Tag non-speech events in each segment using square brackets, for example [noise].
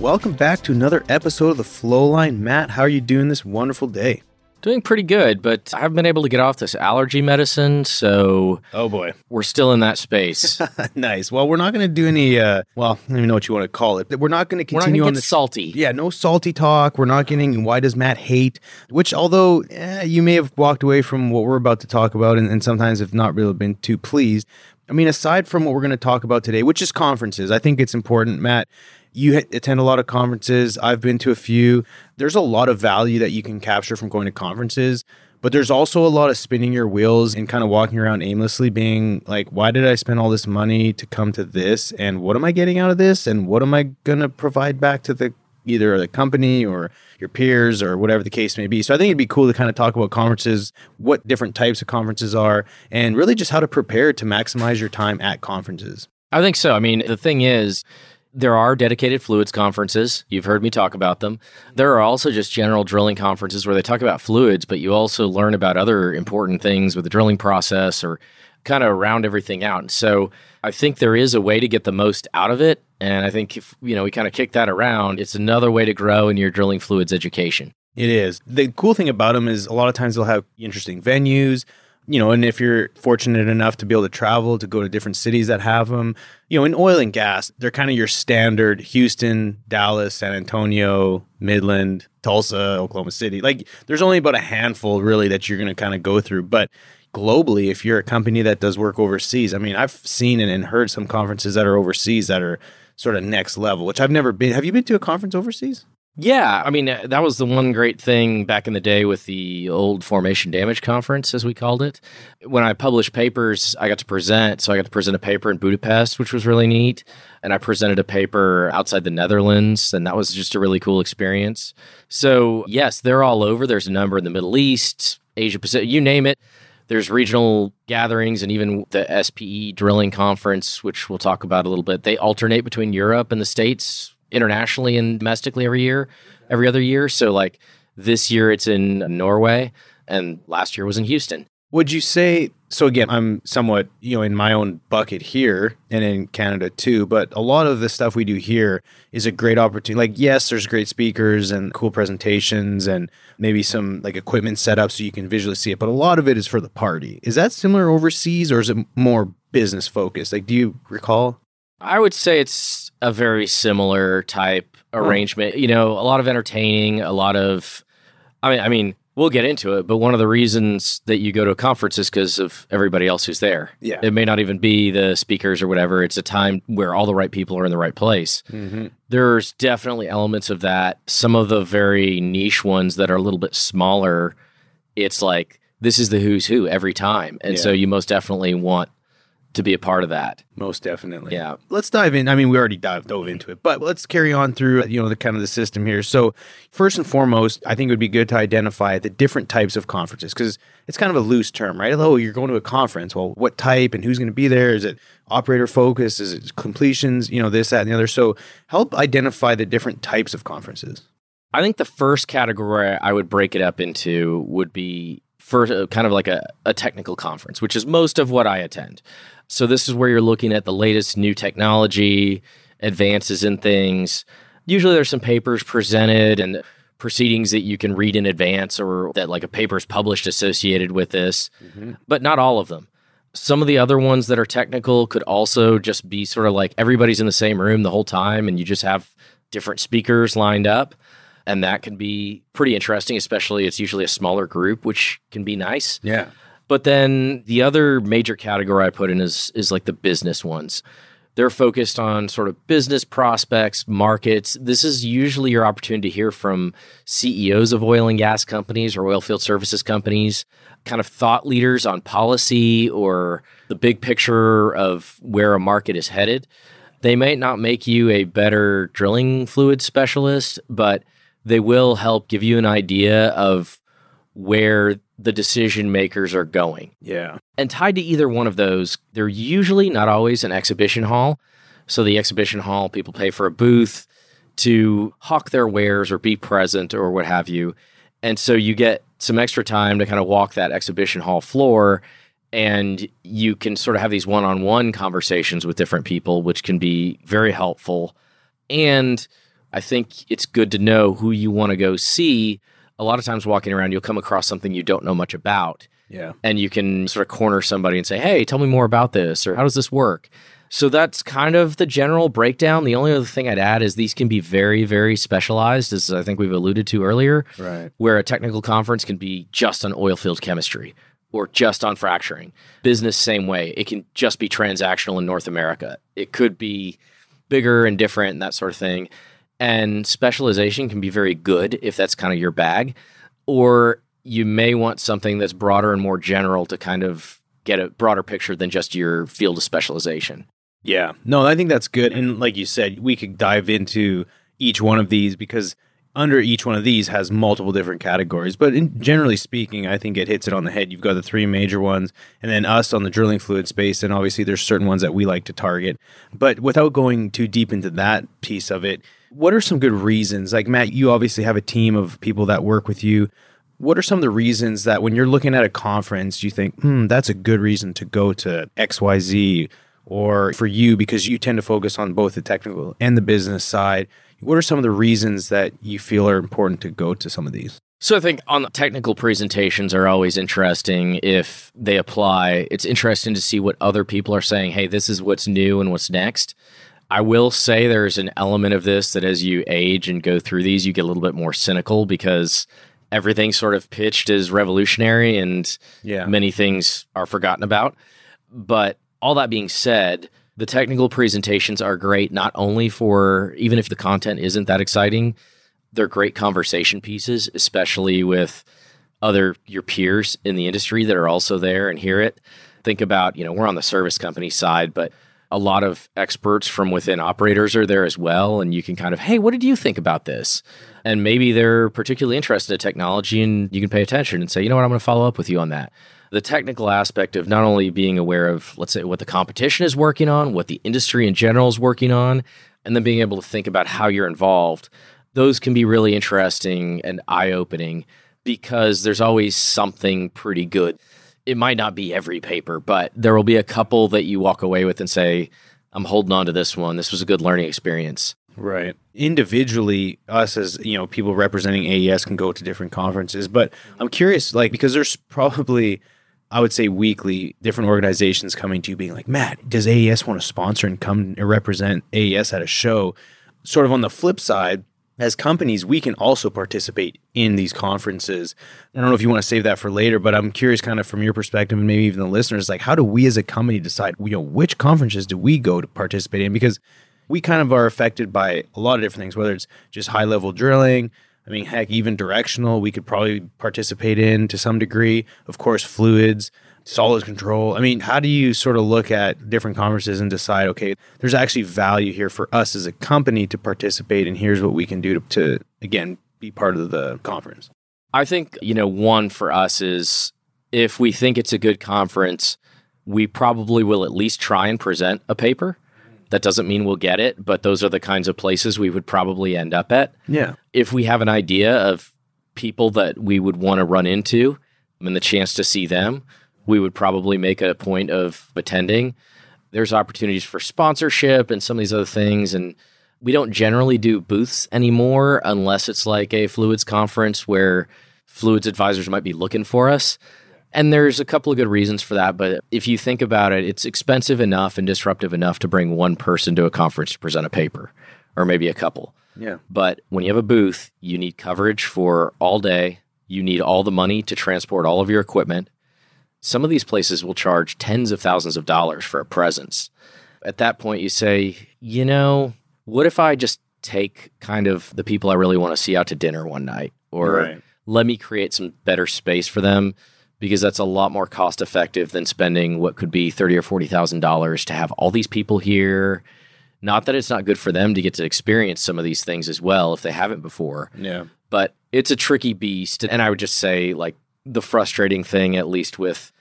Welcome back to another episode of The Flowline. Matt, how are you doing this wonderful day? Doing pretty good, but I haven't been able to get off this allergy medicine, so Oh boy. we're still in that space. [laughs] nice. Well, we're not going to do any uh well, I don't even know what you want to call it. We're not going to we're not continue gonna on get this salty. Yeah, no salty talk. We're not getting why does Matt hate? Which, although eh, you may have walked away from what we're about to talk about and, and sometimes have not really been too pleased. I mean, aside from what we're going to talk about today, which is conferences, I think it's important, Matt. You attend a lot of conferences. I've been to a few. There's a lot of value that you can capture from going to conferences. But there's also a lot of spinning your wheels and kind of walking around aimlessly, being like, why did I spend all this money to come to this? And what am I getting out of this? And what am I going to provide back to the either the company or your peers or whatever the case may be. So I think it'd be cool to kind of talk about conferences, what different types of conferences are, and really just how to prepare to maximize your time at conferences. I think so. I mean, the thing is, there are dedicated fluids conferences. You've heard me talk about them. There are also just general drilling conferences where they talk about fluids, but you also learn about other important things with the drilling process or kind of round everything out. And so I think there is a way to get the most out of it. And I think if you know we kind of kick that around, it's another way to grow in your drilling fluids education. It is. The cool thing about them is a lot of times they'll have interesting venues, you know, and if you're fortunate enough to be able to travel to go to different cities that have them, you know, in oil and gas, they're kind of your standard Houston, Dallas, San Antonio, Midland, Tulsa, Oklahoma City. Like there's only about a handful really that you're going to kind of go through, but globally if you're a company that does work overseas, I mean, I've seen and heard some conferences that are overseas that are sort of next level, which I've never been. Have you been to a conference overseas? Yeah, I mean uh, that was the one great thing back in the day with the old formation damage conference, as we called it. When I published papers, I got to present. So I got to present a paper in Budapest, which was really neat, and I presented a paper outside the Netherlands, and that was just a really cool experience. So yes, they're all over. There's a number in the Middle East, Asia Pacific, you name it. There's regional gatherings and even the SPE drilling conference, which we'll talk about a little bit. They alternate between Europe and the States internationally and domestically every year, every other year. So like this year it's in Norway and last year was in Houston. Would you say so again, I'm somewhat, you know, in my own bucket here and in Canada too, but a lot of the stuff we do here is a great opportunity. Like yes, there's great speakers and cool presentations and maybe some like equipment set up so you can visually see it, but a lot of it is for the party. Is that similar overseas or is it more business focused? Like do you recall? I would say it's a very similar type arrangement. You know, a lot of entertaining, a lot of I mean I mean, we'll get into it, but one of the reasons that you go to a conference is because of everybody else who's there. Yeah. It may not even be the speakers or whatever. It's a time where all the right people are in the right place. Mm-hmm. There's definitely elements of that. Some of the very niche ones that are a little bit smaller, it's like this is the who's who every time. And Yeah. so you most definitely want to be a part of that. Most definitely. Yeah. Let's dive in. I mean, we already dived dove into it, but let's carry on through, you know, the kind of the system here. So, first and foremost, I think it would be good to identify the different types of conferences because it's kind of a loose term, right? Oh, you're going to a conference. Well, what type and who's going to be there? Is it operator focus? Is it completions? You know, this, that, and the other. So, help identify the different types of conferences. I think the first category I would break it up into would be first uh, kind of like a, a technical conference, which is most of what I attend. So this is where you're looking at the latest new technology, advances in things. Usually there's some papers presented and proceedings that you can read in advance or that like a paper is published associated with this, mm-hmm. but not all of them. Some of the other ones that are technical could also just be sort of like everybody's in the same room the whole time and you just have different speakers lined up. And that can be pretty interesting, especially it's usually a smaller group, which can be nice. Yeah. But then the other major category I put in is is like the business ones. They're focused on sort of business prospects, markets. This is usually your opportunity to hear from CEOs of oil and gas companies or oil field services companies, kind of thought leaders on policy or the big picture of where a market is headed. They might not make you a better drilling fluid specialist, but they will help give you an idea of where the decision makers are going. Yeah. And tied to either one of those, they're usually not always an exhibition hall. So the exhibition hall, people pay for a booth to hawk their wares or be present or what have you. And so you get some extra time to kind of walk that exhibition hall floor and you can sort of have these one-on-one conversations with different people which can be very helpful. And I think it's good to know who you want to go see. A lot of times walking around you'll come across something you don't know much about Yeah. and you can sort of corner somebody and say, "Hey, tell me more about this," or "How does this work?" So that's kind of the general breakdown. The only other thing I'd add is these can be very, very specialized, as I think we've alluded to earlier, Right. where a technical conference can be just on oil field chemistry or just on fracturing. Business, same way. It can just be transactional in North America. It could be bigger and different and that sort of thing. And specialization can be very good if that's kind of your bag. Or you may want something that's broader and more general to kind of get a broader picture than just your field of specialization. Yeah. No, I think that's good. And like you said, we could dive into each one of these because under each one of these has multiple different categories. But in, generally speaking, I think it hits it on the head. You've got the three major ones, and then us on the drilling fluid space. And obviously, there's certain ones that we like to target. But without going too deep into that piece of it, what are some good reasons? Like, Matt, you obviously have a team of people that work with you. What are some of the reasons that when you're looking at a conference, you think, hmm, that's a good reason to go to XYZ? Or for you, because you tend to focus on both the technical and the business side, what are some of the reasons that you feel are important to go to some of these? So I think on the technical presentations are always interesting if they apply. It's interesting to see what other people are saying. Hey, this is what's new and what's next. I will say there's an element of this that as you age and go through these, you get a little bit more cynical because everything's sort of pitched as revolutionary and Yeah. many things are forgotten about. But all that being said, the technical presentations are great not only for even if the content isn't that exciting, they're great conversation pieces, especially with other your peers in the industry that are also there and hear it. Think about, you know, we're on the service company side, but a lot of experts from within operators are there as well. And you can kind of, hey, what did you think about this? And maybe they're particularly interested in technology and you can pay attention and say, you know what, I'm going to follow up with you on that. The technical aspect of not only being aware of, let's say, what the competition is working on, what the industry in general is working on, and then being able to think about how you're involved, those can be really interesting and eye opening because there's always something pretty good. It might not be every paper, but there will be a couple that you walk away with and say, I'm holding on to this one. This was a good learning experience. Right. Individually, us as you know, people representing AES can go to different conferences. But I'm curious, like, because there's probably, I would say, weekly different organizations coming to you, being like, Matt, does AES want to sponsor and come and represent AES at a show? Sort of on the flip side, as companies, we can also participate in these conferences. I don't know if you want to save that for later, but I'm curious, kind of from your perspective, and maybe even the listeners, like, how do we as a company decide, you know, which conferences do we go to participate in? Because we kind of are affected by a lot of different things, whether it's just high level drilling. I mean, heck, even directional, we could probably participate in to some degree. Of course, fluids, solids control. I mean, how do you sort of look at different conferences and decide, okay, there's actually value here for us as a company to participate, and here's what we can do to, to again, be part of the conference? I think, you know, one for us is if we think it's a good conference, we probably will at least try and present a paper. That doesn't mean we'll get it, but those are the kinds of places we would probably end up at. Yeah. If we have an idea of people that we would want to run into and the chance to see them, we would probably make a point of attending. There's opportunities for sponsorship and some of these other things. And we don't generally do booths anymore unless it's like a fluids conference where fluids advisors might be looking for us. And there's a couple of good reasons for that. But if you think about it, it's expensive enough and disruptive enough to bring one person to a conference to present a paper or maybe a couple. Yeah. But when you have a booth, you need coverage for all day. You need all the money to transport all of your equipment. Some of these places will charge tens of thousands of dollars for a presence. At that point, you say, you know, what if I just take kind of the people I really want to see out to dinner one night? Or Right. let me create some better space for them because that's a lot more cost effective than spending what could be thirty or forty thousand dollars to have all these people here Not that it's not good for them to get to experience some of these things as well if they haven't before, Yeah. but it's a tricky beast. And I would just say, like, the frustrating thing, at least with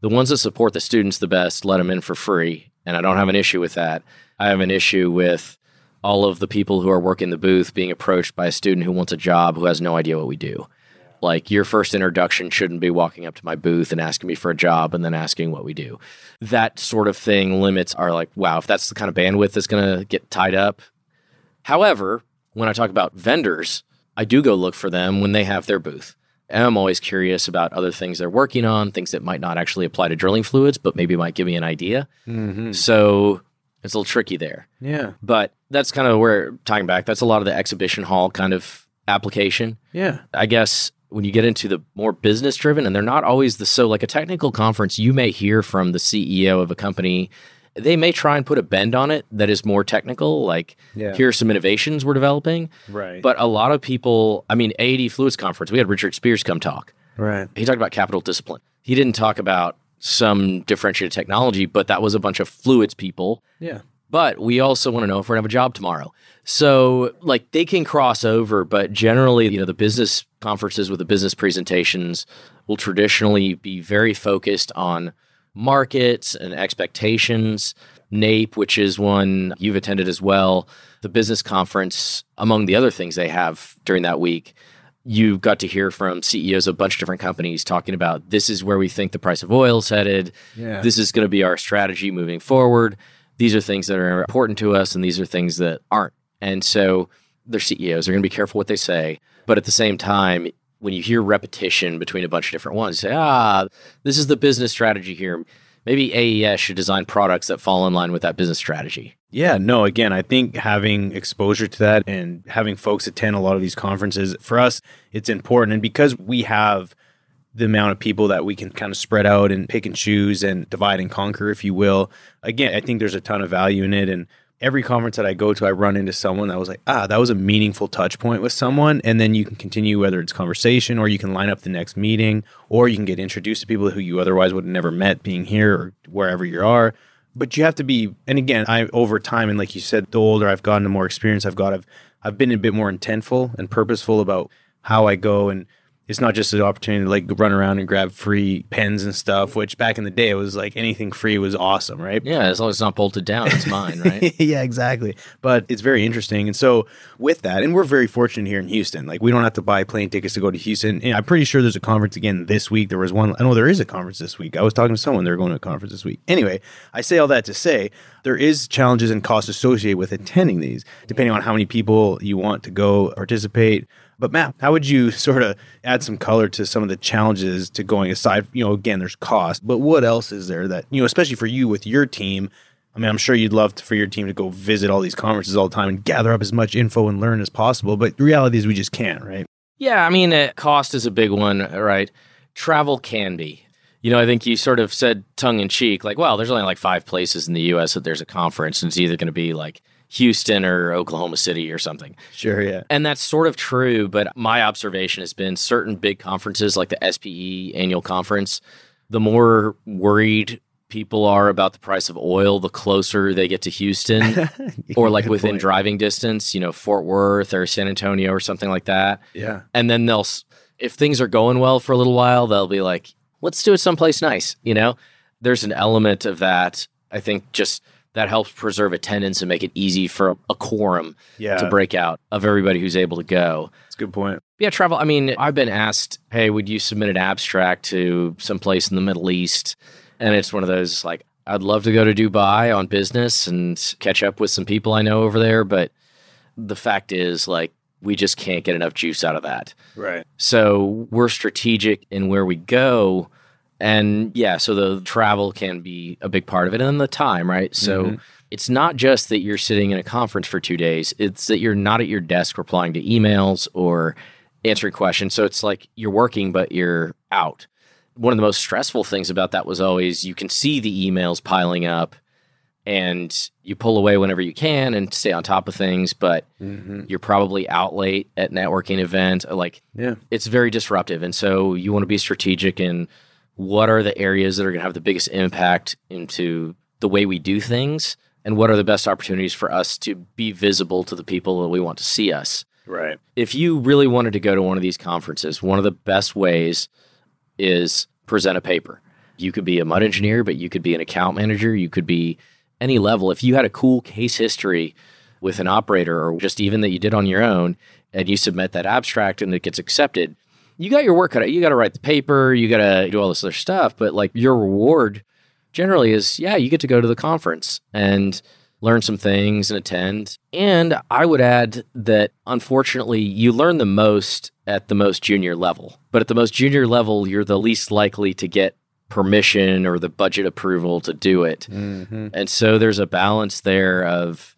the ones that support the students the best, let them in for free. And I don't have an issue with that. I have an issue with all of the people who are working the booth being approached by a student who wants a job who has no idea what we do. Like your first introduction shouldn't be walking up to my booth and asking me for a job and then asking what we do. That sort of thing limits our like, wow, if that's the kind of bandwidth that's going to get tied up. However, when I talk about vendors, I do go look for them when they have their booth. And I'm always curious about other things they're working on, things that might not actually apply to drilling fluids, but maybe might give me an idea. Mm-hmm. So it's a little tricky there. Yeah. But that's kind of where, tying back, that's a lot of the exhibition hall kind of application. Yeah. I guess when you get into the more business driven, and they're not always the so like a technical conference, you may hear from the CEO of a company. They may try and put a bend on it that is more technical, like Yeah. here are some innovations we're developing. Right. But a lot of people, I mean, AADE Fluids Conference, we had Richard Spears come talk. right. He talked about capital discipline. He didn't talk about some differentiated technology, but that was a bunch of fluids people Yeah. But we also want to know if we're gonna have a job tomorrow. So like they can cross over, but generally, you know, the business conferences with the business presentations will traditionally be very focused on markets and expectations. NAPE, which is one you've attended as well, the business conference, among the other things they have during that week, you got to hear from CEOs of a bunch of different companies talking about this is where we think the price of oil is headed. Yeah. This is going to be our strategy moving forward. These are things that are important to us, and these are things that aren't. And so their CEOs are going to be careful what they say. But at the same time, when you hear repetition between a bunch of different ones, say, ah, this is the business strategy here. Maybe AES should design products that fall in line with that business strategy. Yeah, no, again, I think having exposure to that and having folks attend a lot of these conferences, for us, it's important. And because we have the amount of people that we can kind of spread out and pick and choose and divide and conquer, if you will, again, I think there's a ton of value in it. And every conference that I go to, I run into someone that was like, ah, that was a meaningful touch point with someone. And then you can continue, whether it's conversation or you can line up the next meeting or you can get introduced to people who you otherwise would have never met being here or wherever you are but you have to be and again i over time and like you said the older i've gotten the more experience i've got i've i've been a bit more intentful and purposeful about how i go and it's not just an opportunity to like run around and grab free pens and stuff which back in the day it was like anything free was awesome right Yeah, as long as it's not bolted down, it's mine, right? [laughs] yeah, exactly. But it's very interesting. And so with that, and we're very fortunate here in Houston. Like we don't have to buy plane tickets to go to Houston. And I'm pretty sure there's a conference again this week. There was one. I know there is a conference this week. I was talking to someone. They're going to a conference this week. Anyway, I say all that to say there is challenges and costs associated with attending these, depending on how many people you want to go participate. But Matt, how would you [laughs] sort of add some color to some of the challenges to going aside? You know, again, there's cost, but what else is there that you know, especially for you with your team? I mean, I'm sure you'd love to, for your team to go visit all these conferences all the time and gather up as much info and learn as possible. But the reality is, we just can't, right? Yeah, I mean, uh, cost is a big one, right? Travel can be. You know, I think you sort of said tongue in cheek, like, well, there's only like five places in the US that there's a conference, and it's either going to be like Houston or Oklahoma City or something. Sure, yeah. And that's sort of true, but my observation has been certain big conferences like the SPE annual conference, the more worried people are about the price of oil, the closer they get to Houston [laughs] or like within point. driving distance, you know, Fort Worth or San Antonio or something like that Yeah. and then they'll if things are going well for a little while they'll be like let's do it someplace nice you know there's an element of that i think just that helps preserve attendance and make it easy for a, quorum Yeah. to break out of everybody who's able to go That's a good point. yeah travel i mean i've been asked hey would you submit an abstract to some place in the middle east and it's one of those like i'd love to go to dubai on business and catch up with some people i know over there but the fact is like we just can't get enough juice out of that Right. so we're strategic in where we go. And yeah, so the travel can be a big part of it and the time, right? So Mhm. it's not just that you're sitting in a conference for two days, it's that you're not at your desk replying to emails or answering questions. So it's like you're working, but you're out. One of the most stressful things about that was always you can see the emails piling up and you pull away whenever you can and stay on top of things, but Mm-hmm. you're probably out late at networking event. Like Yeah. it's very disruptive. And so you want to be strategic in what are the areas that are going to have the biggest impact into the way we do things and what are the best opportunities for us to be visible to the people that we want to see us. Right. If you really wanted to go to one of these conferences, one of the best ways is present a paper. You could be a mud engineer, but you could be an account manager, you could be any level. If you had a cool case history with an operator or just even that you did on your own and you submit that abstract and it gets accepted, you got your work cut out. You got to write the paper, you got to do all this other stuff, but like your reward generally is yeah, you get to go to the conference and learn some things and attend. And I would add that unfortunately, you learn the most at the most junior level. But at the most junior level, you're the least likely to get permission or the budget approval to do it. Mm-hmm. And so there's a balance there of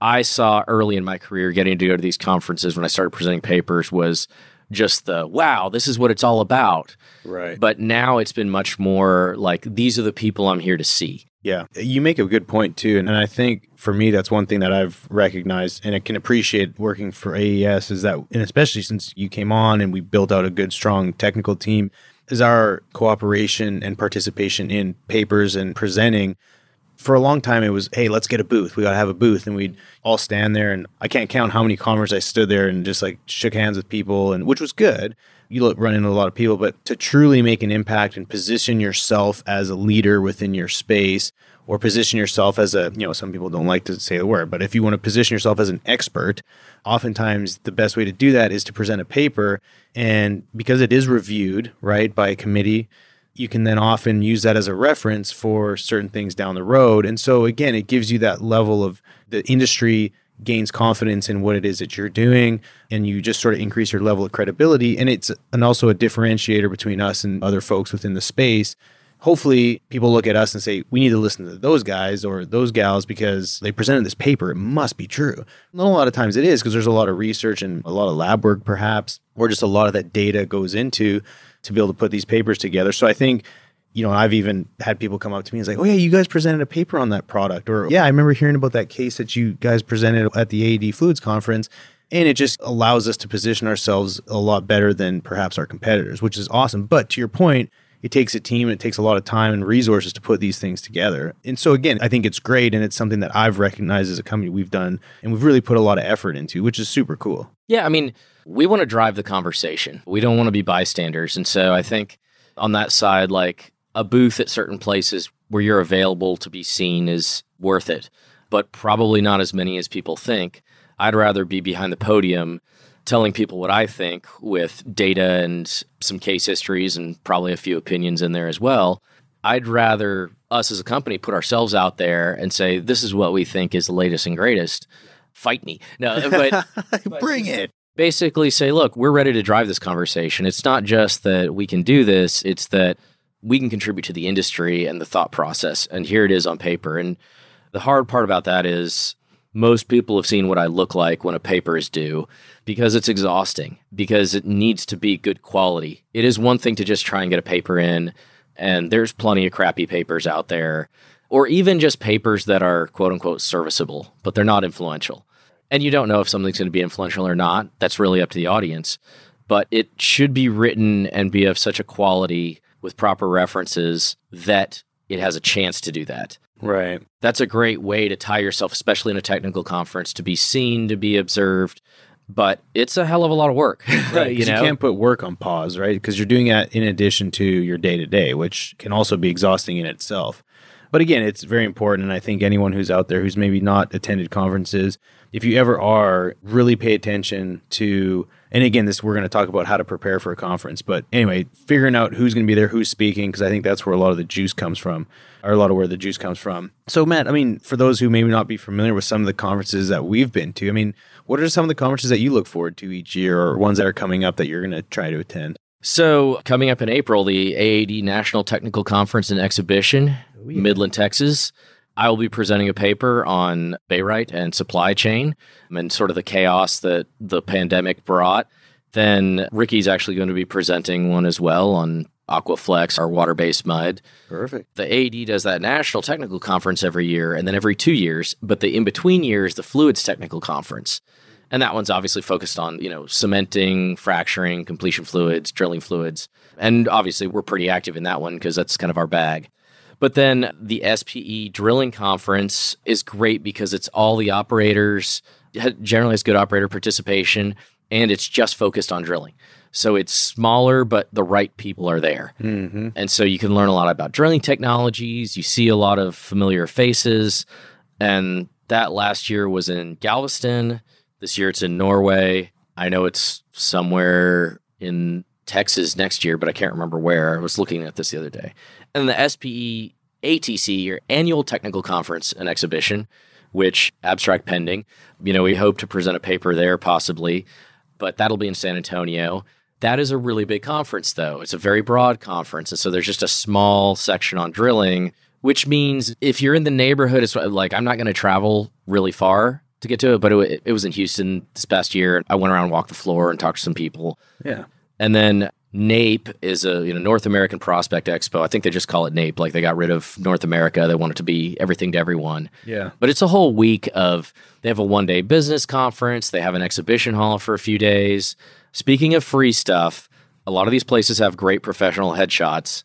I saw early in my career getting to go to these conferences when I started presenting papers was just the wow, this is what it's all about. Right. But now it's been much more like these are the people I'm here to see. Yeah, you make a good point too, and I think for me that's one thing that I've recognized and I can appreciate working for AES is that, and especially since you came on and we built out a good, strong technical team, is our cooperation and participation in papers and presenting. For a long time, it was, hey, let's get a booth. We got to have a booth, and we'd all stand there. And I can't count how many conferences I stood there and just like shook hands with people, and which was good you look, run into a lot of people, but to truly make an impact and position yourself as a leader within your space or position yourself as a, you know, some people don't like to say the word, but if you want to position yourself as an expert, oftentimes the best way to do that is to present a paper. And because it is reviewed, right, by a committee, you can then often use that as a reference for certain things down the road. And so, again, it gives you that level of the industry gains confidence in what it is that you're doing and you just sort of increase your level of credibility. And it's and also a differentiator between us and other folks within the space. Hopefully people look at us and say we need to listen to those guys or those gals because they presented this paper. It must be true. And a lot of times it is because there's a lot of research and a lot of lab work perhaps or just a lot of that data goes into to be able to put these papers together so i think you know, I've even had people come up to me and say, "Oh yeah, you guys presented a paper on that product," or "Yeah, I remember hearing about that case that you guys presented at the AADE Fluids conference." And it just allows us to position ourselves a lot better than perhaps our competitors, which is awesome. But to your point, it takes a team it takes a lot of time and resources to put these things together. And so again, I think it's great and it's something that I've recognized as a company we've done and we've really put a lot of effort into, which is super cool. Yeah, I mean, we want to drive the conversation. We don't want to be bystanders. And so I think on that side like a booth at certain places where you're available to be seen is worth it, but probably not as many as people think. I'd rather be behind the podium telling people what I think with data and some case histories and probably a few opinions in there as well. I'd rather us as a company put ourselves out there and say, this is what we think is the latest and greatest. Fight me. No, but [laughs] bring it. Basically, say, look, we're ready to drive this conversation. It's not just that we can do this, it's that we can contribute to the industry and the thought process. And here it is on paper. And the hard part about that is most people have seen what I look like when a paper is due because it's exhausting, because it needs to be good quality. It is one thing to just try and get a paper in, and there's plenty of crappy papers out there, or even just papers that are quote unquote serviceable, but they're not influential. And you don't know if something's going to be influential or not. That's really up to the audience. But it should be written and be of such a quality with proper references that it has a chance to do that. Right. That's a great way to tie yourself, especially in a technical conference, to be seen, to be observed. But it's a hell of a lot of work. [laughs] Right. you, know? you can't put work on pause, right? Because you're doing that in addition to your day to day, which can also be exhausting in itself. But again, it's very important. And I think anyone who's out there who's maybe not attended conferences, if you ever are, really pay attention to and again, this we're going to talk about how to prepare for a conference. But anyway, figuring out who's going to be there, who's speaking, because I think that's where a lot of the juice comes from, or a lot of where the juice comes from. So, Matt, I mean, for those who maybe not be familiar with some of the conferences that we've been to, I mean, what are some of the conferences that you look forward to each year, or ones that are coming up that you're going to try to attend? So, coming up in April, the AADE National Technical Conference and Exhibition, oh, yeah. Midland, Texas. I will be presenting a paper on barite and supply chain and sort of the chaos that the pandemic brought. Then Ricky's actually going to be presenting one as well on Aquaflex, our water based mud. Perfect. The AADE does that national technical conference every year and then every two years, but the in between years, the fluids technical conference. And that one's obviously focused on, you know, cementing, fracturing, completion fluids, drilling fluids. And obviously we're pretty active in that one because that's kind of our bag. But then the SPE drilling conference is great because it's all the operators, generally has good operator participation, and it's just focused on drilling. So it's smaller, but the right people are there. Mm-hmm. And so you can learn a lot about drilling technologies. You see a lot of familiar faces. And that last year was in Galveston. This year it's in Norway. I know it's somewhere in Texas next year, but I can't remember where. I was looking at this the other day. And the SPE ATC, your annual technical conference and exhibition, which abstract pending, you know, we hope to present a paper there possibly, but that'll be in San Antonio. That is a really big conference, though. It's a very broad conference. And so there's just a small section on drilling, which means if you're in the neighborhood, it's like I'm not going to travel really far to get to it, but it, it was in Houston this past year. I went around, walked the floor, and talked to some people. Yeah. And then NAPE is a you know North American Prospect Expo. I think they just call it NAPE. Like they got rid of North America. They want it to be everything to everyone. Yeah. But it's a whole week of they have a one day business conference. They have an exhibition hall for a few days. Speaking of free stuff, a lot of these places have great professional headshots.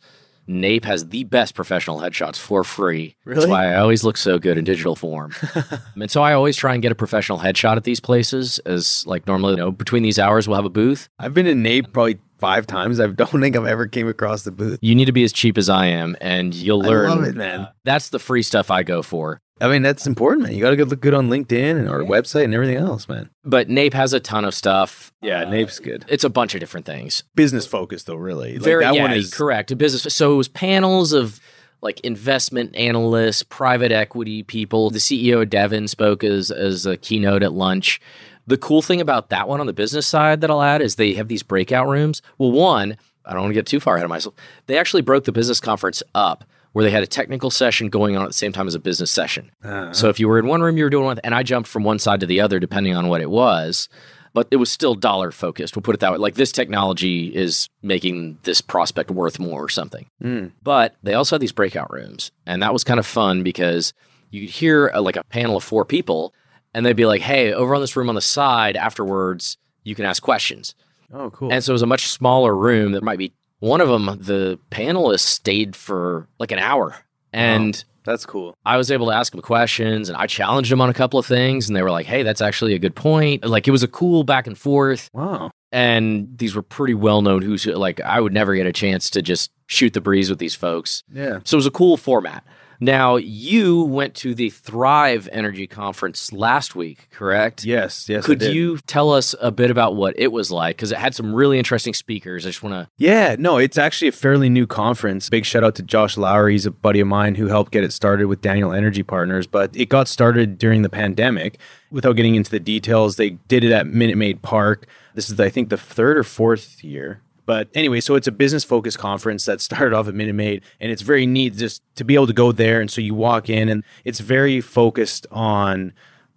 NAPE has the best professional headshots for free. That's Really? why I always look so good in digital form. [laughs] and so I always try and get a professional headshot at these places as like normally, you know, between these hours we'll have a booth. I've been in NAPE probably five times. I [laughs] don't think I've ever came across the booth. You need to be as cheap as I am and you'll learn. I love it, man. That's the free stuff I go for. I mean, that's important, man. You got to look good on LinkedIn and our website and everything else, man. But NAPE has a ton of stuff. Yeah, Uh, NAPE's good. It's a bunch of different things. Business focused, though, really. Like, Very that yeah, one is correct. Business. So it was panels of like investment analysts, private equity people. The CEO of Devon spoke as as a keynote at lunch. The cool thing about that one on the business side that I'll add is they have these breakout rooms. Well, one, I don't want to get too far ahead of myself. They actually broke the business conference up where they had a technical session going on at the same time as a business session. Uh, So if you were in one room, you were doing one, and I jumped from one side to the other depending on what it was. But it was still dollar focused. We'll put it that way. Like this technology is making this prospect worth more or something. mm, But they also had these breakout rooms, and that was kind of fun because you could hear uh like a panel of four people, and they'd be like, "Hey, over on this room on the side, afterwards, you can ask questions." oh, cool. And so it was a much smaller room that might be one of them. The panelists stayed for like an hour, and that's cool. I was able to ask them questions and I challenged them on a couple of things and they were like, "Hey, that's actually a good point." Like it was a cool back and forth Wow. and these were pretty well known who's like I would never get a chance to just shoot the breeze with these folks. Yeah. So it was a cool format. Now, you went to the Thrive Energy Conference last week, correct? Yes. Yes. I Could you tell us a bit about what it was like? Because it had some really interesting speakers. I just want to. Yeah, no, it's actually a fairly new conference. Big shout out to Josh Lowry. He's a buddy of mine who helped get it started with Daniel Energy Partners. But it got started during the pandemic. Without getting into the details, they did it at Minute Maid Park. This is, I think, the third or fourth year. But anyway, so it's a business focused conference that started off at Minute Maid, and it's very neat just to be able to go there. And so you walk in, and it's very focused on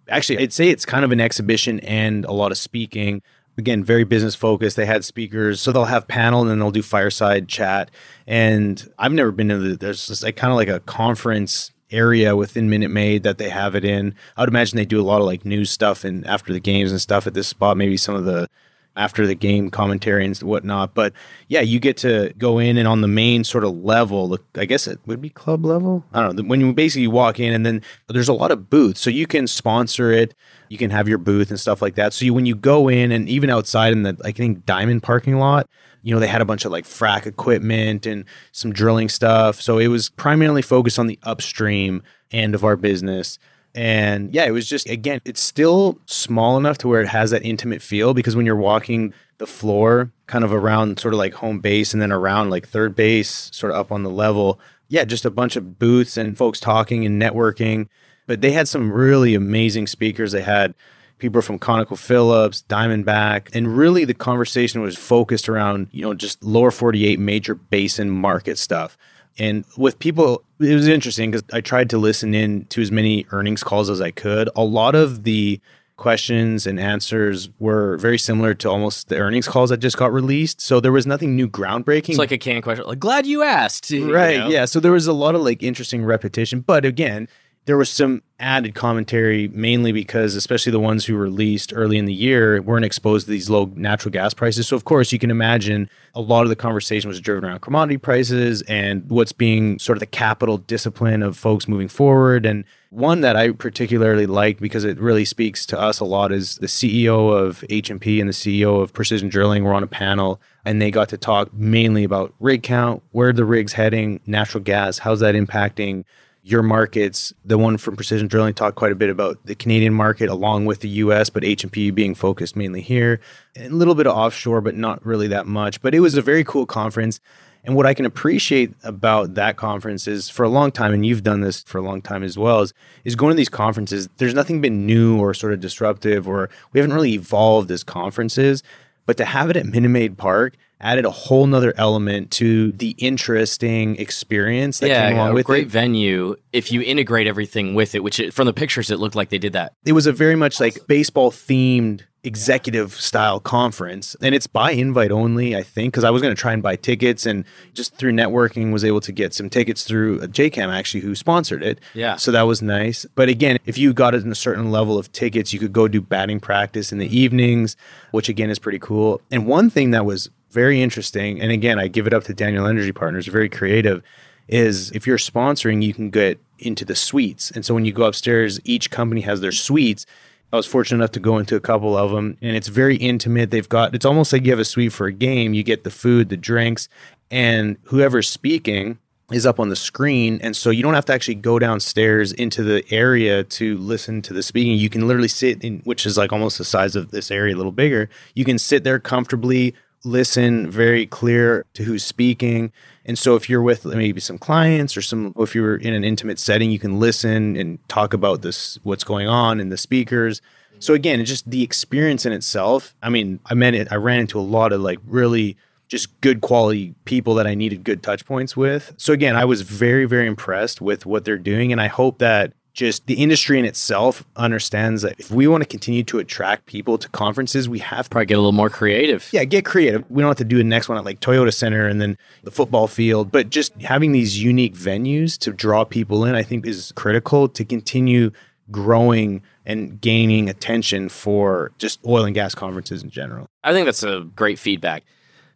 actually i'd say it's kind of an exhibition and a lot of speaking. Again very business focused they had speakers so they'll have panel and then they'll do fireside chat. And i've never been to the there's just like kind of like a conference area within minute maid that they have it in. I would imagine they do a lot of like news stuff and after the games and stuff at this spot maybe some of the after the game commentary and whatnot. But yeah, you get to go in and on the main sort of level, I guess it would be club level. I don't know. When you basically walk in and then there's a lot of booths, so you can sponsor it. You can have your booth and stuff like that. So you, when you go in and even outside in the, I think Diamond parking lot, you know, they had a bunch of like frac equipment and some drilling stuff. So it was primarily focused on the upstream end of our business. And yeah, it was just, again, it's still small enough to where it has that intimate feel because when you're walking the floor, kind of around sort of like home base and then around like third base, sort of up on the level, yeah, just a bunch of booths and folks talking and networking. But they had some really amazing speakers. They had people from ConocoPhillips, Diamondback, and really the conversation was focused around, you know, just lower 48 major basin market stuff. And with people, it was interesting because I tried to listen in to as many earnings calls as I could. A lot of the questions and answers were very similar to almost the earnings calls that just got released. So there was nothing new groundbreaking. It's like a canned question. Like, glad you asked. you right. know? Yeah. So there was a lot of like interesting repetition. But again, there was some added commentary, mainly because, especially the ones who released early in the year, weren't exposed to these low natural gas prices. So, of course, you can imagine a lot of the conversation was driven around commodity prices and what's being sort of the capital discipline of folks moving forward. And one that I particularly liked because it really speaks to us a lot is the CEO of H&P and the CEO of Precision Drilling were on a panel and they got to talk mainly about rig count, where the rig's heading, natural gas, how's that impacting your markets. The one from Precision Drilling talked quite a bit about the Canadian market along with the US, but H&P being focused mainly here. And a little bit of offshore, but not really that much. But it was a very cool conference. And what I can appreciate about that conference is for a long time, and you've done this for a long time as well, is, is going to these conferences, there's nothing been new or sort of disruptive, or we haven't really evolved as conferences. But to have it at Minute Maid Park added a whole nother element to the interesting experience that yeah, came along a with great it. venue. If you integrate everything with it, which it, from the pictures it looked like they did that. It was a very much like baseball themed executive style conference and it's by invite only i think because i was going to try and buy tickets and just through networking was able to get some tickets through uh, jcam actually who sponsored it Yeah. so that was nice but again if you got it in a certain level of tickets you could go do batting practice in the evenings which again is pretty cool and one thing that was very interesting and again i give it up to daniel energy partners very creative is if you're sponsoring you can get into the suites and so when you go upstairs each company has their suites I was fortunate enough to go into a couple of them, and it's very intimate. They've got it's almost like you have a suite for a game. You get the food, the drinks, and whoever's speaking is up on the screen, and so you don't have to actually go downstairs into the area to listen to the speaking. You can literally sit in, which is like almost the size of this area, a little bigger. You can sit there comfortably, listen very clear to who's speaking. And so if you're with maybe some clients or some if you're in an intimate setting, you can listen and talk about this what's going on and the speakers. So again, it's just the experience in itself. I mean, I meant it. I ran into a lot of like really just good quality people that I needed good touch points with. So again, I was very, very impressed with what they're doing. And I hope that just the industry in itself understands that if we want to continue to attract people to conferences, we have to Probably get a little more creative. yeah, get creative. We don't have to do the next one at like Toyota Center and then the football field, but just having these unique venues to draw people in, I think is critical to continue growing and gaining attention for just oil and gas conferences in general. I think that's a great feedback.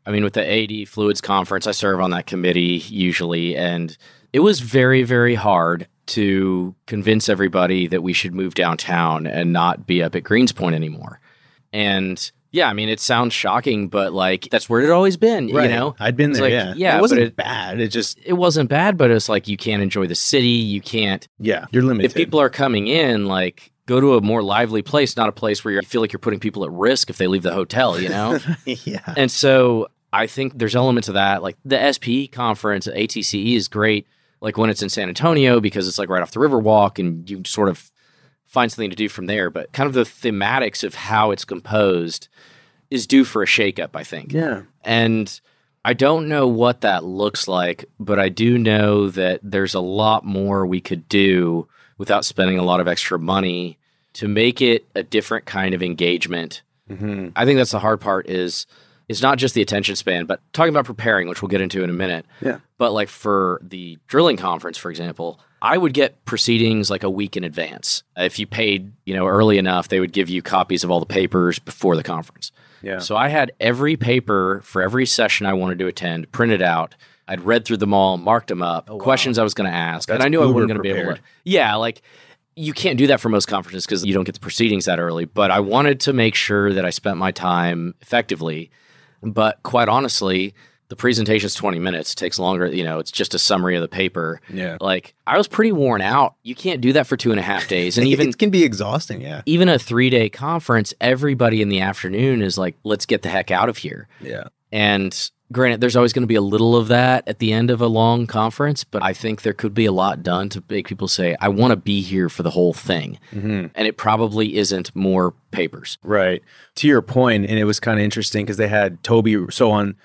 I mean, with the AADE Fluids Conference, I serve on that committee usually, and it was very, very hard to convince everybody that we should move downtown and not be up at Greenspoint anymore. And yeah, I mean, it sounds shocking, but like that's where it always been, you know? I'd been there. like, yeah, yeah, it wasn't it- bad. It just It wasn't bad, but it's like you can't enjoy the city. You can't, yeah, you're limited. if people are coming in, like, go to a more lively place, not a place where you feel like you're putting people at risk if they leave the hotel, you know? [laughs] yeah, And so I think there's elements of that. Like the SPE conference ATCE is great, like when it's in San Antonio because it's like right off the Riverwalk and you sort of find something to do from there. But kind of the thematics of how it's composed is due for a shakeup, I think. yeah, And I don't know what that looks like, but I do know that there's a lot more we could do without spending a lot of extra money to make it a different kind of engagement hmm I think that's the hard part is it's not just the attention span, but talking about preparing, which we'll get into in a minute. Yeah. But like for the drilling conference, for example, I would get proceedings like a week in advance. If you paid, you know, early enough, they would give you copies of all the papers before the conference. yeah. So I had every paper for every session I wanted to attend printed out. I'd read through them all, marked them up, Oh, wow. questions I was going to ask, and I knew I wasn't going to be able to. Yeah, like you can't do that for most conferences because you don't get the proceedings that early. But I wanted to make sure that I spent my time effectively. But quite honestly, the presentation is 20 minutes, it takes longer. You know, it's just a summary of the paper. yeah. Like I was pretty worn out. You can't do that for two and a half [laughs] days. And even it can be exhausting. Yeah, even a three day conference, everybody in the afternoon is like, let's get the heck out of here. yeah. And granted, there's always going to be a little of that at the end of a long conference, but I think there could be a lot done to make people say, I want to be here for the whole thing. hmm And it probably isn't more papers. Right. To your point, and it was kind of interesting because they had Toby. So on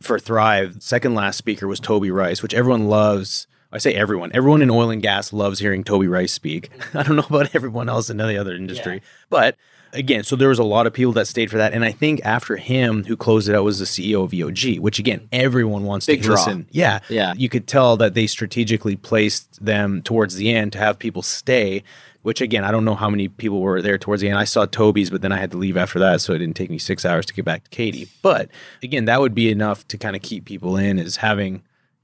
for Thrive, second last speaker was Toby Rice, which everyone loves. I say everyone. Everyone in oil and gas loves hearing Toby Rice speak. [laughs] I don't know about everyone else in any other industry, but again, so there was a lot of people that stayed for that, and I think after him, who closed it out was the CEO of EOG, which again, everyone wants Big to draw. listen. Yeah, Yeah. You could tell that they strategically placed them towards the end to have people stay. Which again, I don't know how many people were there towards the end. I saw Toby's, but then I had to leave after that, so it didn't take me six hours to get back to Katy. But again, that would be enough to kind of keep people in. Is having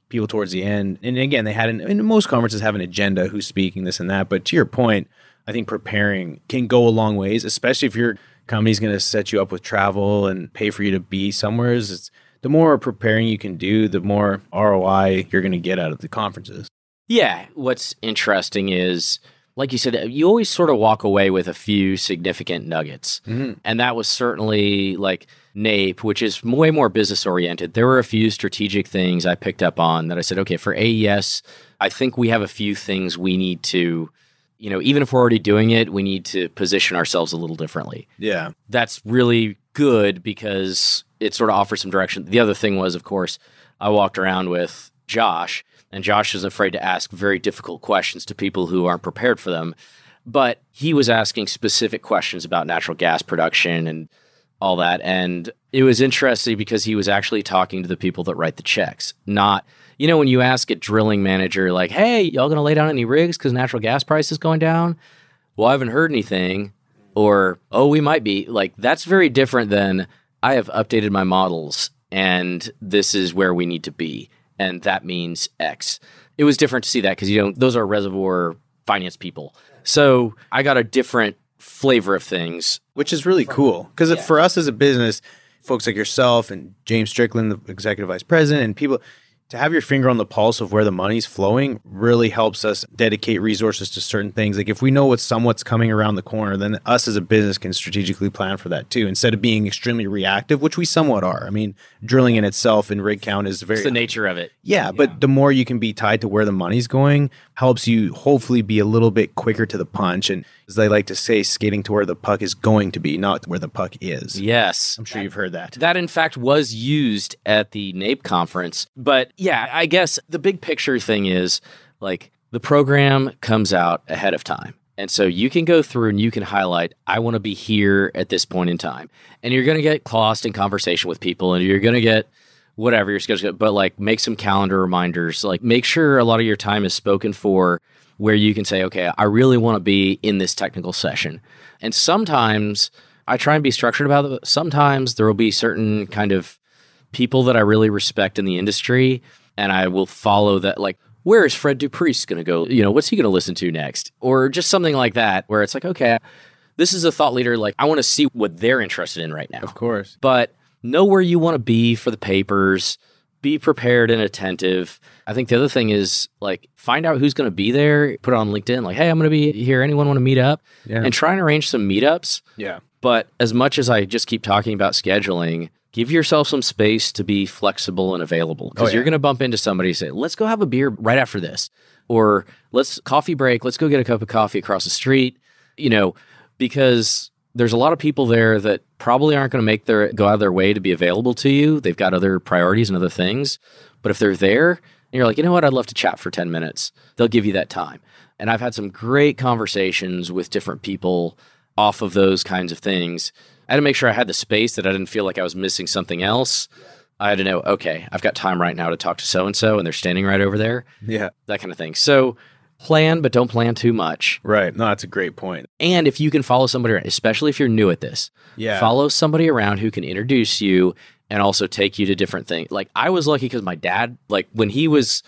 people towards the end. And again, they had an, and most conferences have an agenda, who's speaking, this and that. But to your point, I think preparing can go a long ways, especially if your company's going to set you up with travel and pay for you to be somewhere. It's the more preparing you can do, the more ROI you're going to get out of the conferences. Yeah. What's interesting is, like you said, uh, you always sort of walk away with a few significant nuggets. Mm-hmm. And that was certainly like NAPE, which is way more business oriented. There were a few strategic things I picked up on that I said, okay, for AES, I think we have a few things we need to, you know, even if we're already doing it, we need to position ourselves a little differently Yeah. that's really good because it sort of offers some direction. The other thing was, of course, I walked around with Josh, and Josh is afraid to ask very difficult questions to people who aren't prepared for them. But he was asking specific questions about natural gas production and all that. And it was interesting because he was actually talking to the people that write the checks, not, you know, when you ask a drilling manager, like, hey, y'all gonna lay down any rigs because natural gas price is going down? Well, I haven't heard anything or oh we might be like that's very different than i have updated my models and this is where we need to be and that means x it was different to see that because you know those are reservoir finance people so i got a different flavor of things which is really cool because for us as a business, folks like yourself and James Strickland, the executive vice president, and people to have your finger on the pulse of where the money's flowing really helps us dedicate resources to certain things. Like if we know what's somewhat's coming around the corner, then us as a business can strategically plan for that too, instead of being extremely reactive, which we somewhat are. I mean, drilling in itself and rig count is very it's the nature of it yeah, but the more you can be tied to where the money's going helps you hopefully be a little bit quicker to the punch. And as they like to say, skating to where the puck is going to be, not where the puck is. yes I'm sure you've heard that. That, in fact, was used at the NAPE conference. But yeah, I guess the big picture thing is like the program comes out ahead of time. And so you can go through and you can highlight, I want to be here at this point in time. And you're going to get lost in conversation with people and you're going to get whatever your schedule, but like make some calendar reminders. Like make sure a lot of your time is spoken for where you can say, okay, I really want to be in this technical session. And sometimes I try and be structured about it. Sometimes there will be certain kind of people that I really respect in the industry, and I will follow that. Like, where is Fred Dupriest going to go? You know, what's he going to listen to next? Or just something like that, where it's like, okay, this is a thought leader. Like, I want to see what they're interested in right now Of course. but know where you want to be for the papers be prepared and attentive i think the other thing is like find out who's going to be there put it on linkedin like hey i'm going to be here anyone want to meet up Yeah. and try and arrange some meetups Yeah. but as much as i just keep talking about scheduling give yourself some space to be flexible and available because Oh, yeah. you're going to bump into somebody and say let's go have a beer right after this or let's coffee break let's go get a cup of coffee across the street you know because there's a lot of people there that probably aren't going to make their go out of their way to be available to you. They've got other priorities and other things. But if they're there and you're like, you know what, I'd love to chat for 10 minutes, they'll give you that time. And I've had some great conversations with different people off of those kinds of things. I had to make sure I had the space that I didn't feel like I was missing something else. I had to know, okay, I've got time right now to talk to so and so, and they're standing right over there, Yeah. that kind of thing. So plan, but don't plan too much. Right. No, that's a great point. And if you can follow somebody around, especially if you're new at this, Yeah. follow somebody around who can introduce you and also take you to different things. Like I was lucky because my dad, like when he was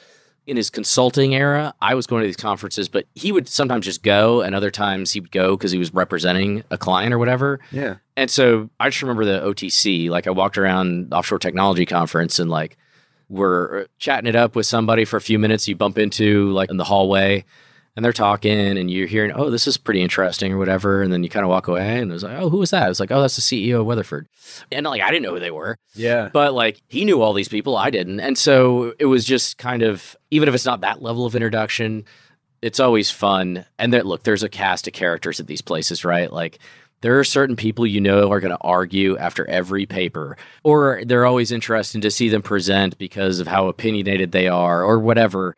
in his consulting era, I was going to these conferences, but he would sometimes just go, and other times he would go because he was representing a client or whatever. Yeah. And so I just remember the OTC. Like I walked around offshore technology conference and like we're chatting it up with somebody for a few minutes. You bump into like in the hallway and they're talking and you're hearing, oh, this is pretty interesting or whatever. And then you kind of walk away and it was like, oh, who was that? It was like, oh, that's the CEO of Weatherford. And like, I didn't know who they were, Yeah. but like he knew all these people. I didn't. And so it was just kind of, even if it's not that level of introduction, it's always fun. And that look, there's a cast of characters at these places, right? Like there are certain people you know are going to argue after every paper, or they're always interesting to see them present because of how opinionated they are, or whatever.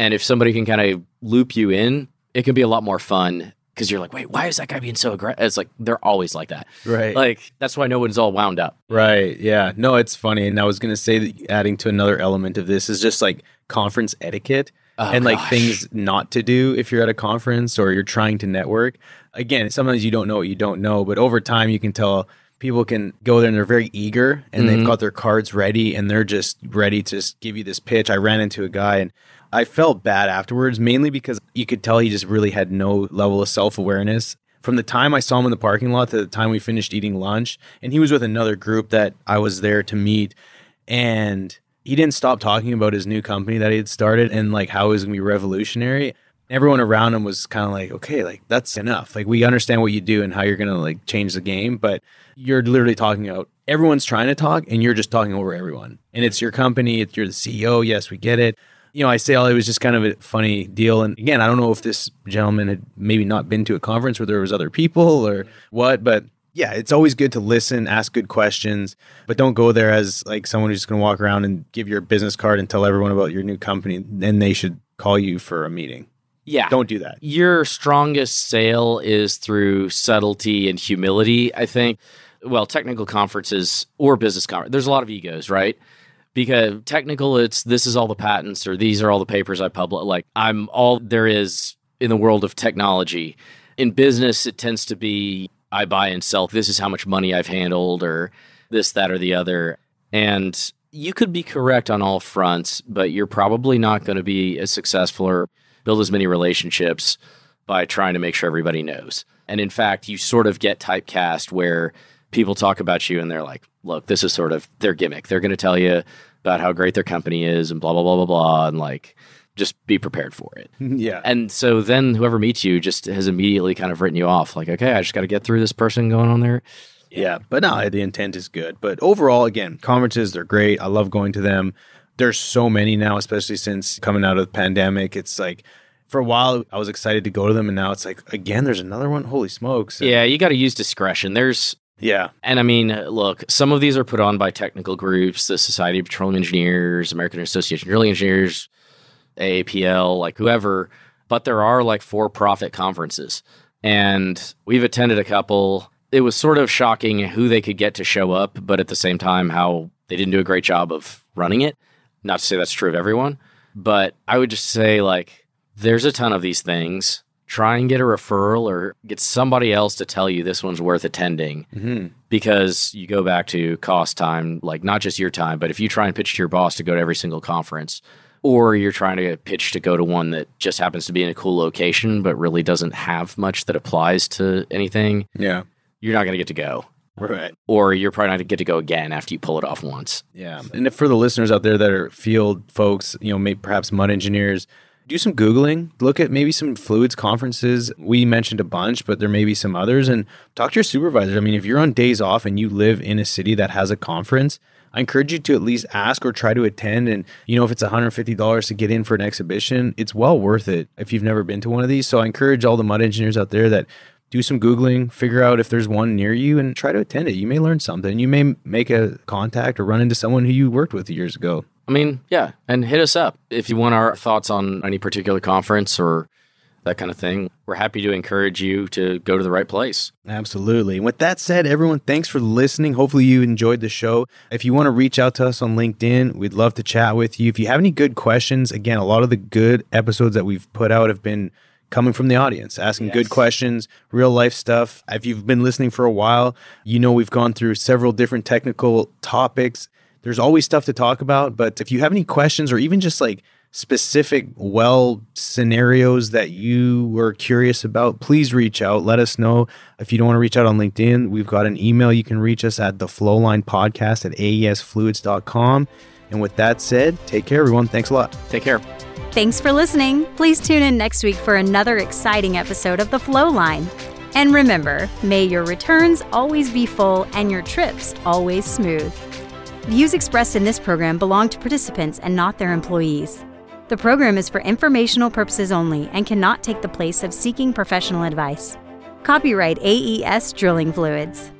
And if somebody can kind of loop you in, it can be a lot more fun because you're like, wait, why is that guy being so aggressive? It's like they're always like that. Right. Like that's why no one's all wound up. Right. Yeah. No, it's funny. And I was going to say that adding to another element of this is just like conference etiquette Oh, and like gosh. things not to do if you're at a conference or you're trying to network. Again, sometimes you don't know what you don't know, but over time you can tell people can go there and they're very eager and they've Mhm. got their cards ready and they're just ready to just give you this pitch. I ran into a guy and I felt bad afterwards, mainly because you could tell he just really had no level of self awareness. From the time I saw him in the parking lot to the time we finished eating lunch, and he was with another group that I was there to meet, and he didn't stop talking about his new company that he had started and like how it was gonna be revolutionary. Everyone around him was kind of like, okay, like that's enough. Like we understand what you do and how you're gonna like change the game, but you're literally talking about everyone's trying to talk and you're just talking over everyone. And it's your company, it's you're the CEO. Yes, we get it. You know, I say all it was just kind of a funny deal. And again, I don't know if this gentleman had maybe not been to a conference where there was other people or what, but yeah, it's always good to listen, ask good questions, but don't go there as like someone who's going to walk around and give your business card and tell everyone about your new company. Then they should call you for a meeting. Yeah. Don't do that. Your strongest sale is through subtlety and humility, I think. Well, technical conferences or business conference, there's a lot of egos, right? Because technical, it's this is all the patents or these are all the papers I publish. Like I'm all there is in the world of technology. In business, it tends to be I buy and sell. This is how much money I've handled or this, that, or the other. And you could be correct on all fronts, but you're probably not going to be as successful or build as many relationships by trying to make sure everybody knows. And in fact, you sort of get typecast where people talk about you and they're like, look, this is sort of their gimmick. They're going to tell you about how great their company is and blah, blah, blah, blah, blah. And like, just be prepared for it. [laughs] yeah. And so then whoever meets you just has immediately kind of written you off like, okay, I just got to get through this person going on there. Yeah, but no, the intent is good. But overall, again, conferences they're great. I love going to them. There's so many now, especially since coming out of the pandemic. It's like for a while I was excited to go to them, and now it's like again, there's another one. Holy smokes! And- Yeah, you got to use discretion. There's yeah, And I mean, look, some of these are put on by technical groups, the Society of Petroleum Engineers, American Association of Drilling Engineers, AAPL, like whoever, but there are like for profit conferences. And we've attended a couple. It was sort of shocking who they could get to show up, but at the same time, how they didn't do a great job of running it. Not to say that's true of everyone, but I would just say, like, there's a ton of these things. Try and get a referral or get somebody else to tell you this one's worth attending hmm because you go back to cost time, like not just your time, but if you try and pitch to your boss to go to every single conference, or you're trying to pitch to go to one that just happens to be in a cool location, but really doesn't have much that applies to anything, yeah, you're not going to get to go. right. Or you're probably not going to get to go again after you pull it off once. Yeah, and if for the listeners out there that are field folks, you know, maybe perhaps mud engineers, do some googling. Look at maybe some fluids conferences. We mentioned a bunch, but there may be some others, and talk to your supervisor. I mean, if you're on days off and you live in a city that has a conference. I encourage you to at least ask or try to attend. And, you know, if it's $150 to get in for an exhibition, it's well worth it if you've never been to one of these. So I encourage all the mud engineers out there that do some Googling, figure out if there's one near you, and try to attend it. You may learn something. You may make a contact or run into someone who you worked with years ago. I mean, yeah, and hit us up if you want our thoughts on any particular conference or that kind of thing. We're happy to encourage you to go to the right place. Absolutely. And with that said, everyone, thanks for listening. Hopefully, you enjoyed the show. If you want to reach out to us on LinkedIn, we'd love to chat with you. If you have any good questions, again, a lot of the good episodes that we've put out have been coming from the audience, asking Yes. good questions, real life stuff. If you've been listening for a while, you know we've gone through several different technical topics. There's always stuff to talk about, but if you have any questions or even just like specific well scenarios that you were curious about, please reach out. Let us know. If you don't want to reach out on LinkedIn, we've got an email. You can reach us at the flowline podcast at aesfluids.com. And with that said, take care, everyone. Thanks a lot. Take care. Thanks for listening. Please tune in next week for another exciting episode of The Flow Line. And remember, may your returns always be full and your trips always smooth. Views expressed in this program belong to participants and not their employees. The program is for informational purposes only and cannot take the place of seeking professional advice. Copyright AES Drilling Fluids.